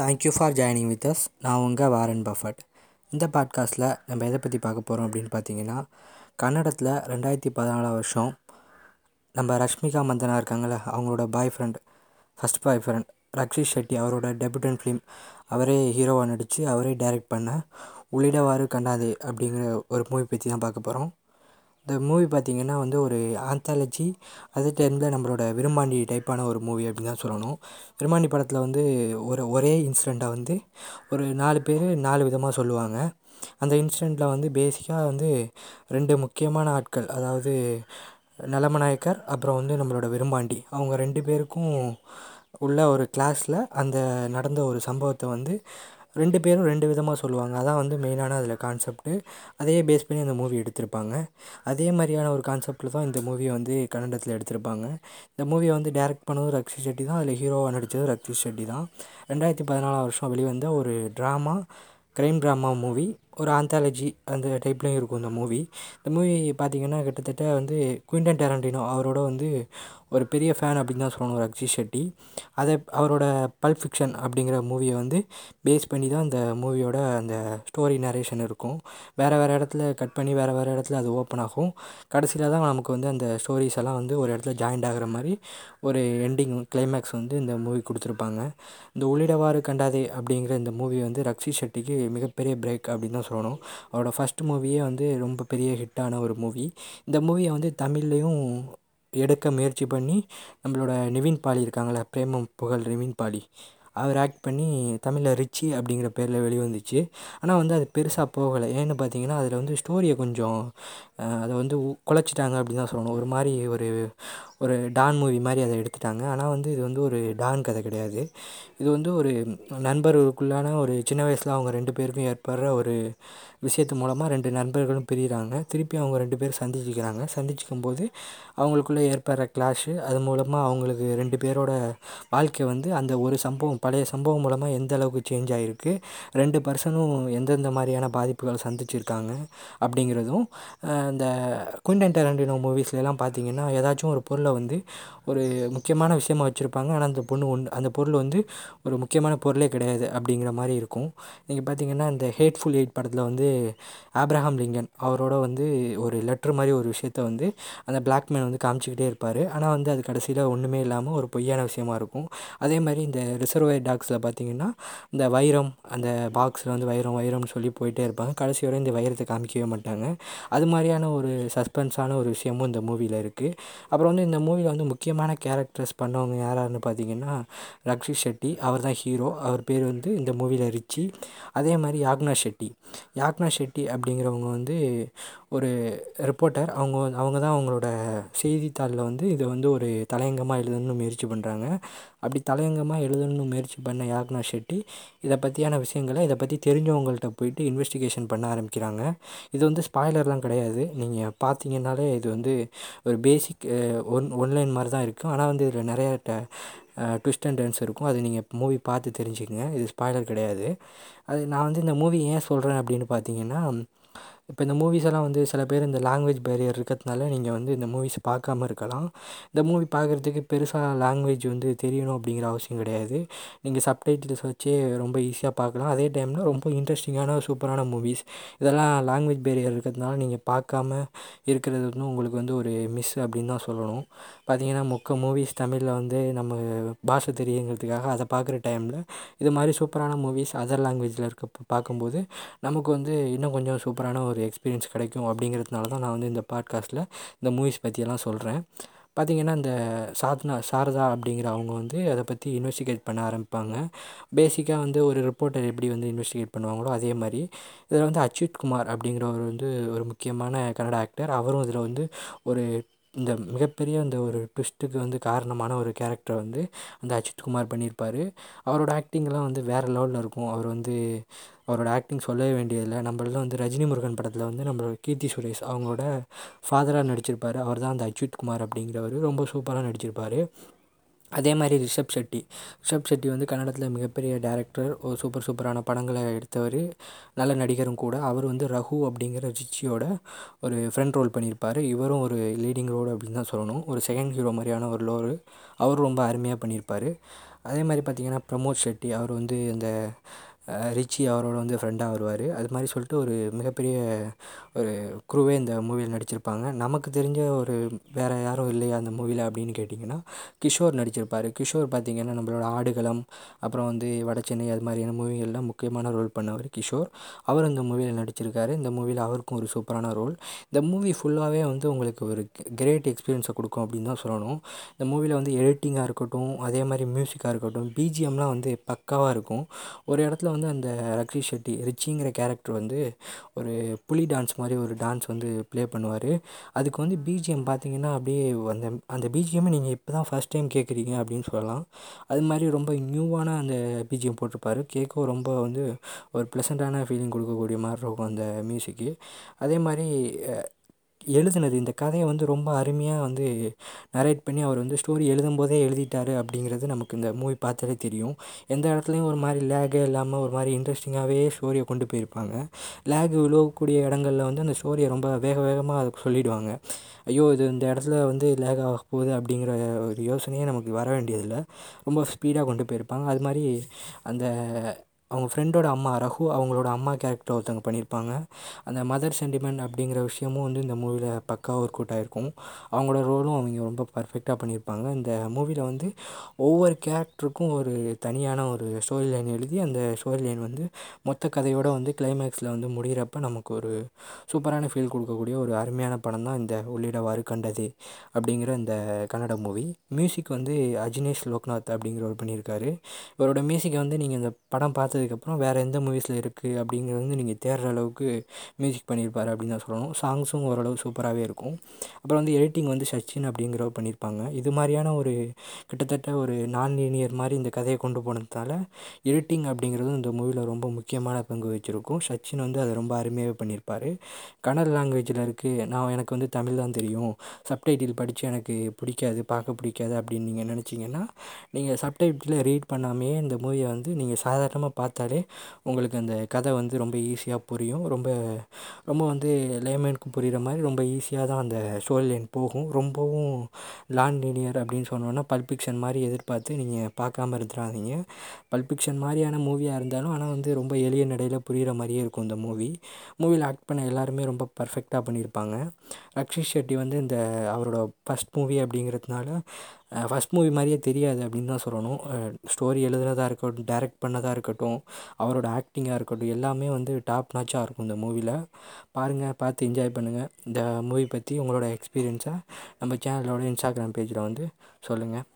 Thank you for joining with us நான் உங்கள் Warren Buffett. இந்த பாட்காஸ்ட்டில் நம்ம எதை பற்றி பார்க்க போகிறோம் அப்படின்னு பார்த்தீங்கன்னா கன்னடத்தில் ரெண்டாயிரத்தி பதினாலாம் வருஷம் நம்ம ரஷ்மிகா மந்தனா இருக்காங்கள்ல அவங்களோட boy friend first boy friend Rakshit Shetty அவரோட டெபியூட்டன் ஃபிலிம் அவரே ஹீரோவாக நடித்து அவரே டைரக்ட் பண்ண உள்ளிடவாறு கண்டாதே அப்படிங்கிற ஒரு மூவி பற்றி தான் பார்க்க போகிறோம் இந்த மூவி பார்த்திங்கன்னா வந்து ஒரு ஆந்தாலஜி அதே டைமில் நம்மளோட விருமாண்டி டைப்பான ஒரு மூவி அப்படின்னு தான் சொல்லணும். விருமாண்டி படத்தில் வந்து ஒரு ஒரே இன்சிடெண்ட்டை வந்து ஒரு நாலு பேர் நாலு விதமாக சொல்லுவாங்க. அந்த இன்சிடெண்ட்டில் வந்து பேசிக்காக வந்து ரெண்டு முக்கியமான ஆட்கள் அதாவது நலமநாயக்கர் அப்புறம் வந்து நம்மளோட விருமாண்டி அவங்க ரெண்டு பேருக்கும் உள்ள ஒரு கிளாஸில் அந்த நடந்த ஒரு சம்பவத்தை வந்து ரெண்டு பேரும் ரெண்டு விதமாக சொல்லுவாங்க. அதான் வந்து மெயினான அதில் கான்செப்ட்டு அதையே பேஸ் பண்ணி அந்த மூவி எடுத்திருப்பாங்க. அதே மாதிரியான ஒரு கான்செப்ட்டில் தான் இந்த மூவியை வந்து கன்னடத்தில் எடுத்திருப்பாங்க. இந்த மூவியை வந்து டேரக்ட் பண்ணதும் ரக்ஷி ஷெட்டி தான். அதில் ஹீரோவாக நடித்ததும் ரக்ஷி ஷெட்டி தான். ரெண்டாயிரத்தி பதினாலாம் வருஷம் வெளிவந்த ஒரு ட்ராமா க்ரைம் ட்ராமா மூவி ஒரு ஆந்தாலஜி அந்த டைப்லேயும் இருக்கும் இந்த மூவி இந்த மூவி பார்த்திங்கன்னா கிட்டத்தட்ட வந்து குயின்டன் டேரண்டினோ அவரோட வந்து ஒரு பெரிய ஃபேன் அப்படின்னு தான் சொல்லணும் ரக்ஷித் ஷெட்டி. அதை அவரோட பல்ப் ஃபிக்ஷன் அப்படிங்கிற மூவியை வந்து பேஸ் பண்ணி தான் அந்த மூவியோட அந்த ஸ்டோரி நரேஷன் இருக்கும். வேறு வேறு இடத்துல கட் பண்ணி வேறு வேறு இடத்துல அது ஓப்பன் ஆகும். கடைசியில் தான் நமக்கு வந்து அந்த ஸ்டோரிஸ் எல்லாம் வந்து ஒரு இடத்துல ஜாயிண்ட் ஆகிற மாதிரி ஒரு எண்டிங் கிளைமேக்ஸ் வந்து இந்த மூவி கொடுத்துருப்பாங்க. இந்த உள்ளிடவாறு கண்டாதே அப்படிங்கிற இந்த மூவி வந்து ரக்ஷித் ஷெட்டிக்கு மிகப்பெரிய பிரேக் அப்படின்னு தான் சொல்லணும். அவரோட ஃபஸ்ட் மூவியே வந்து ரொம்ப பெரிய ஹிட்டான ஒரு மூவி இந்த மூவியை வந்து தமிழ்லேயும் எடுக்க முயற்சி பண்ணி நம்மளோட நிவின் பாலி இருக்காங்களே பிரேமம் புகழ் நிவின் பாலி. அவர் ஆக்ட் பண்ணி தமிழில் ரிச்சி அப்படிங்கிற பேரில் வெளிவந்துச்சு. ஆனால் வந்து அது பெருசாக போகலை. ஏன்னு பார்த்தீங்கன்னா அதில் வந்து ஸ்டோரியை கொஞ்சம் அதை வந்து குழச்சிட்டாங்க அப்படின்னு தான் சொல்லணும். ஒரு மாதிரி ஒரு ஒரு டான் மூவி மாதிரி அதை எடுத்துட்டாங்க. ஆனால் வந்து இது வந்து ஒரு டான் கதை கிடையாது. இது வந்து ஒரு நண்பர்களுக்குள்ளான ஒரு சின்ன வயசில் அவங்க ரெண்டு பேருக்கும் ஏற்படுற ஒரு விஷயத்து மூலமாக ரெண்டு நண்பர்களும் பிரிகிறாங்க திருப்பி அவங்க ரெண்டு பேரும் சந்திச்சுக்கிறாங்க. சந்திச்சுக்கும் போது அவங்களுக்குள்ளே ஏற்படுற கிளாஷு அது மூலமாக அவங்களுக்கு ரெண்டு பேரோட வாழ்க்கை வந்து அந்த ஒரு சம்பவம் பழைய சம்பவம் மூலமாக எந்த அளவுக்கு சேஞ்ச் ஆகிருக்கு ரெண்டு பர்சனும் எந்தெந்த மாதிரியான பாதிப்புகளை சந்திச்சிருக்காங்க அப்படிங்கிறதும் இந்த குயின்டன் டெரண்டினோ மூவிஸ்லலாம் பார்த்தீங்கன்னா ஏதாச்சும் ஒரு பொருளை வந்து ஒரு முக்கியமான விஷயமா வச்சுருப்பாங்க. ஆனால் அந்த பொண்ணு ஒன்று அந்த பொருள் வந்து ஒரு முக்கியமான பொருளே கிடையாது அப்படிங்கிற மாதிரி இருக்கும். நீங்கள் பார்த்தீங்கன்னா இந்த ஹேட்ஃபுல் எயிட் படத்தில் வந்து ஆப்ரஹாம் லிங்கன் அவரோட வந்து ஒரு லெட்ரு மாதிரி ஒரு விஷயத்த வந்து அந்த பிளாக் மேன் வந்து காமிச்சிக்கிட்டே இருப்பார். ஆனால் வந்து அது கடைசியில் ஒன்றுமே இல்லாமல் ஒரு பொய்யான விஷயமா இருக்கும். அதே மாதிரி இந்த ரிசர்வாயர் டாக்ஸில் பார்த்தீங்கன்னா இந்த வைரம் அந்த பாக்ஸில் வந்து வைரம் வைரம்னு சொல்லி போயிட்டே இருப்பாங்க. கடைசி வரை இந்த வைரத்தை காமிக்கவே மாட்டாங்க. அது மாதிரியான ஒரு சஸ்பென்ஸான ஒரு விஷயமும் இந்த மூவியில் இருக்குது அப்புறம் வந்து இந்த மூவியில் வந்து முக்கியமான கேரக்டர்ஸ் பண்ணவங்க யாராருன்னு பார்த்தீங்கன்னா ரக்ஷி ஷெட்டி அவர் தான் ஹீரோ அவர் பேர் வந்து இந்த மூவியில் ரிச்சி. அதே மாதிரி யாக்னா ஷெட்டி. யாக்னா ஷெட்டி அப்படிங்கிறவங்க வந்து ஒரு ரிப்போர்ட்டர் அவங்க அவங்க தான் அவங்களோட செய்தித்தாளில் வந்து இதை வந்து ஒரு தலையங்கமாக எழுதணும்னு முயற்சி பண்ணுறாங்க அப்படி தலையங்கமாக எழுதணும்னு முயற்சி பண்ண யாக்னா ஷெட்டி இதை பற்றியான விஷயங்களை இதை பற்றி தெரிஞ்சவங்கள்ட்ட போயிட்டு இன்வெஸ்டிகேஷன் பண்ண ஆரம்பிக்கிறாங்க. இது வந்து ஸ்பாய்லர்லாம் கிடையாது. நீங்கள் பார்த்தீங்கன்னாலே இது வந்து ஒரு பேசிக் ஒன் ஒன்லைன் மாதிரி தான் இருக்கும் ஆனால் வந்து இதில் நிறைய ட ட்விஸ்ட் அண்ட் டர்ன்ஸ் இருக்கும். அது நீங்கள் மூவி பார்த்து தெரிஞ்சுக்கங்க. இது ஸ்பாய்லர் கிடையாது. அது நான் வந்து இந்த மூவி ஏன் சொல்கிறேன் அப்படின்னு பார்த்தீங்கன்னா இப்போ இந்த மூவிஸ் எல்லாம் வந்து சில பேர் இந்த லாங்குவேஜ் பேரியர் இருக்கிறதுனால நீங்கள் வந்து இந்த மூவிஸ் பார்க்காம இருக்கலாம். இந்த மூவி பார்க்குறதுக்கு பெருசாக லாங்குவேஜ் வந்து தெரியணும் அப்படிங்கிற அவசியம் கிடையாது. நீங்கள் சப்டைட்டில்ஸ் வச்சே ரொம்ப ஈஸியாக பார்க்கலாம். அதே டைமில் ரொம்ப இன்ட்ரெஸ்டிங்கான சூப்பரான மூவிஸ் இதெல்லாம் லாங்குவேஜ் பேரியர் இருக்கிறதுனால நீங்கள் பார்க்காம இருக்கிறது வந்து உங்களுக்கு வந்து ஒரு மிஸ் அப்படின்னு தான் சொல்லணும். பார்த்தீங்கன்னா முக்க மூவிஸ் தமிழில் வந்து நம்ம பாஷை தெரியுங்கிறதுக்காக அதை பார்க்குற டைமில் இது மாதிரி சூப்பரான மூவிஸ் அதர் லாங்குவேஜில் இருக்க பார்க்கும்போது நமக்கு வந்து இன்னும் கொஞ்சம் சூப்பரான ஒரு எக்ஸ்பீரியன்ஸ் கிடைக்கும் அப்படிங்கிறதுனால தான் நான் வந்து இந்த பாட்காஸ்ட்டில் இந்த மூவிஸ் பற்றியெல்லாம் சொல்கிறேன் பார்த்திங்கன்னா இந்த சாத்னா சாரதா அப்படிங்கிற அவங்க வந்து அதை பற்றி இன்வெஸ்டிகேட் பண்ண ஆரம்பிப்பாங்க. பேசிக்காக வந்து ஒரு ரிப்போர்ட்டர் எப்படி வந்து இன்வெஸ்டிகேட் பண்ணுவாங்களோ அதே மாதிரி. இதில் வந்து அச்சுத் குமார் அப்படிங்கிறவர் வந்து ஒரு முக்கியமான கன்னட ஆக்டர் அவரும் இதில் வந்து ஒரு இந்த மிகப்பெரிய அந்த ஒரு ட்விஸ்ட்டுக்கு வந்து காரணமான ஒரு கேரக்டரை வந்து அந்த அஜித்குமார் பண்ணியிருப்பார். அவரோட ஆக்டிங்லாம் வந்து வேறு லெவலில் இருக்கும். அவர் வந்து அவரோட ஆக்டிங் சொல்லவே வேண்டியதில்லை. நம்மளெலாம் வந்து ரஜினி முருகன் படத்தில் வந்து நம்மளோட கீர்த்தி சுரேஷ் அவங்களோட ஃபாதராக நடிச்சிருப்பார். அவர் தான் அந்த அச்சுத் குமார் அப்படிங்கிறவர். ரொம்ப சூப்பராக நடிச்சிருப்பார். அதே மாதிரி ரிஷப் ஷெட்டி. ரிஷப் ஷெட்டி வந்து கன்னடத்தில் மிகப்பெரிய டேரக்டர் ஒரு சூப்பர் சூப்பரான படங்களை எடுத்தவர். நல்ல நடிகரும் கூட. அவர் வந்து ரகு அப்படிங்கிற ரிச்சியோட ஒரு ஃப்ரெண்ட் ரோல் பண்ணியிருப்பார். இவரும் ஒரு லீடிங் ரோல் அப்படின்னு தான் சொல்லணும். ஒரு செகண்ட் ஹீரோ மாதிரியான ஒரு ரோல் அவரும் ரொம்ப அருமையாக பண்ணியிருப்பார். அதே மாதிரி பார்த்திங்கன்னா பிரமோத் ஷெட்டி அவர் வந்து இந்த ரிச்சி அவரோட வந்து ஃப்ரெண்டாக வருவார். அது மாதிரி சொல்லிட்டு ஒரு மிகப்பெரிய ஒரு குரூவே இந்த மூவியில் நடிச்சிருப்பாங்க. நமக்கு தெரிஞ்ச ஒரு வேறு யாரும் இல்லையா அந்த மூவியில் அப்படின்னு கேட்டிங்கன்னா கிஷோர் நடிச்சிருப்பார். கிஷோர் பார்த்திங்கன்னா நம்மளோட ஆடுகளம் அப்புறம் வந்து வடச்சென்னை அது மாதிரியான மூவிகளில் முக்கியமான ரோல் பண்ணவர் கிஷோர். அவர் இந்த மூவியில் நடிச்சிருக்காரு. இந்த மூவியில் அவருக்கும் ஒரு சூப்பரான ரோல் இந்த மூவி ஃபுல்லாகவே வந்து உங்களுக்கு ஒரு கிரேட் எக்ஸ்பீரியன்ஸை கொடுக்கும் அப்படின்னு தான் சொல்லணும். இந்த மூவியில் வந்து எடிட்டிங்காக இருக்கட்டும் அதே மாதிரி மியூசிக்காக இருக்கட்டும் பிஜிஎம்லாம் வந்து பக்காவாக இருக்கும். ஒரு இடத்துல வந்து வந்து அந்த ரக்ஷி ஷெட்டி ரிச்சிங்கிற கேரக்டர் வந்து ஒரு புலி டான்ஸ் மாதிரி ஒரு டான்ஸ் வந்து ப்ளே பண்ணுவார். அதுக்கு வந்து பிஜிஎம் பார்த்திங்கன்னா அப்படியே அந்த அந்த பிஜிஎம்மை நீங்கள் இப்போ தான் ஃபஸ்ட் டைம் கேட்குறீங்க அப்படின்னு சொல்லலாம். அது மாதிரி ரொம்ப நியூவான அந்த பிஜிஎம் போட்டிருப்பாரு. கேட்கவும் ரொம்ப வந்து ஒரு ப்ளசண்ட்டான ஃபீலிங் கொடுக்கக்கூடிய மாதிரி இருக்கும் அந்த மியூசிக்கு அதே மாதிரி எழுதுனது. இந்த கதையை வந்து ரொம்ப அருமையாக வந்து நரேட் பண்ணி அவர் வந்து ஸ்டோரி எழுதும்போதே எழுதிட்டார் அப்படிங்கிறது நமக்கு இந்த மூவி பார்த்தாலே தெரியும். எந்த இடத்துலையும் ஒரு மாதிரி லேகே இல்லாமல் ஒரு மாதிரி இன்ட்ரெஸ்டிங்காகவே ஸ்டோரியை கொண்டு போயிருப்பாங்க. லேக் விழுவக்கூடிய இடங்கள்ல வந்து அந்த ஸ்டோரியை ரொம்ப வேக வேகமாக அதை சொல்லிவிடுவாங்க ஐயோ இது இந்த இடத்துல வந்து லேக் ஆக போகுது அப்படிங்கிற ஒரு யோசனையே நமக்கு வர வேண்டியதில்லை. ரொம்ப ஸ்பீடாக கொண்டு போயிருப்பாங்க. அது மாதிரி அந்த அவங்க ஃப்ரெண்டோட அம்மா ரகு அவங்களோட அம்மா கேரக்டர் ஒருத்தவங்க பண்ணியிருப்பாங்க. அந்த மதர் சென்டிமெண்ட் அப்படிங்கிற விஷயமும் வந்து இந்த மூவியில் பக்காவாக ஒர்க் அவுட் ஆகிருக்கும் அவங்களோட ரோலும் அவங்க ரொம்ப பர்ஃபெக்டாக பண்ணியிருப்பாங்க. இந்த மூவியில் வந்து ஒவ்வொரு கேரக்டருக்கும் ஒரு தனியான ஒரு ஸ்டோரி லைன் எழுதி அந்த ஸ்டோரி லைன் வந்து மொத்த கதையோடு வந்து கிளைமேக்ஸில் வந்து முடிகிறப்ப நமக்கு ஒரு சூப்பரான ஃபீல் கொடுக்கக்கூடிய ஒரு அருமையான படம் தான் இந்த உள்ளிடவாறு கண்டது அப்படிங்கிற இந்த கன்னட மூவி மியூசிக் வந்து அஜினேஷ் லோக்நாத் அப்படிங்கிறவர் பண்ணியிருக்காரு. இவரோட மியூசிக்கை வந்து நீங்கள் இந்த படம் பார்த்து பார்த்ததுக்கப்புறம் வேறு எந்த மூவிஸில் இருக்குது அப்படிங்கிறது வந்து நீங்கள் தேடுற அளவுக்கு மியூசிக் பண்ணியிருப்பார் அப்படின்னு தான் சொல்லணும். சாங்ஸும் ஓரளவு சூப்பராகவே இருக்கும். அப்புறம் வந்து எடிட்டிங் வந்து சச்சின் அப்படிங்கிறவர் பண்ணியிருப்பாங்க இது மாதிரியான ஒரு கிட்டத்தட்ட ஒரு நான் லீனியர் மாதிரி இந்த கதையை கொண்டு போனதால் எடிட்டிங் அப்படிங்கிறதும் இந்த மூவியில் ரொம்ப முக்கியமான பங்கு வச்சுருக்கும். சச்சின் வந்து அதை ரொம்ப அருமையாகவே பண்ணியிருப்பார் கன்னட லாங்குவேஜில் இருக்குது நான் எனக்கு வந்து தமிழ் தான் தெரியும். சப்டைட்டில் படித்து எனக்கு பிடிக்காது பார்க்க பிடிக்காது அப்படின்னு நீங்கள் நினச்சிங்கன்னா நீங்கள் சப்டைட்டில் ரீட் பண்ணாமையே இந்த மூவியை வந்து நீங்கள் சாதாரணமாக பார்த்து பார்த்தாலே உங்களுக்கு அந்த கதை வந்து ரொம்ப ஈஸியாக புரியும். ரொம்ப ரொம்ப வந்து லேமேனுக்கு புரிகிற மாதிரி ரொம்ப ஈஸியாக தான் அந்த ஸ்டோரி லைன் போகும். ரொம்பவும் லான் லீனியர் அப்படின்னு சொன்னோன்னா பல்பிக்ஷன் மாதிரி எதிர்பார்த்து நீங்கள் பார்க்காம இருந்துடாதீங்க பல்பிக்ஷன் மாதிரியான மூவியாக இருந்தாலும் ஆனால் வந்து ரொம்ப எளிய நடையில் புரிகிற மாதிரியே இருக்கும் இந்த மூவி மூவியில் ஆக்ட் பண்ண எல்லாருமே ரொம்ப பர்ஃபெக்டாக பண்ணியிருப்பாங்க. ரக்ஷித் ஷெட்டி வந்து இந்த அவரோட ஃபஸ்ட் மூவி அப்படிங்கிறதுனால ஃபஸ்ட் மூவி மாதிரியே தெரியாது அப்படின்னு தான் சொல்லணும். ஸ்டோரி எழுதுனதாக இருக்கட்டும் டைரக்ட் பண்ணதாக இருக்கட்டும் அவரோட ஆக்டிங்காக இருக்கட்டும் எல்லாமே வந்து டாப் நாச்சாக இருக்கும் இந்த மூவியில் பாருங்கள் பார்த்து என்ஜாய் பண்ணுங்கள் இந்த மூவி பற்றி உங்களோட எக்ஸ்பீரியன்ஸை நம்ம சேனலோட இன்ஸ்டாகிராம் பேஜில் வந்து சொல்லுங்கள்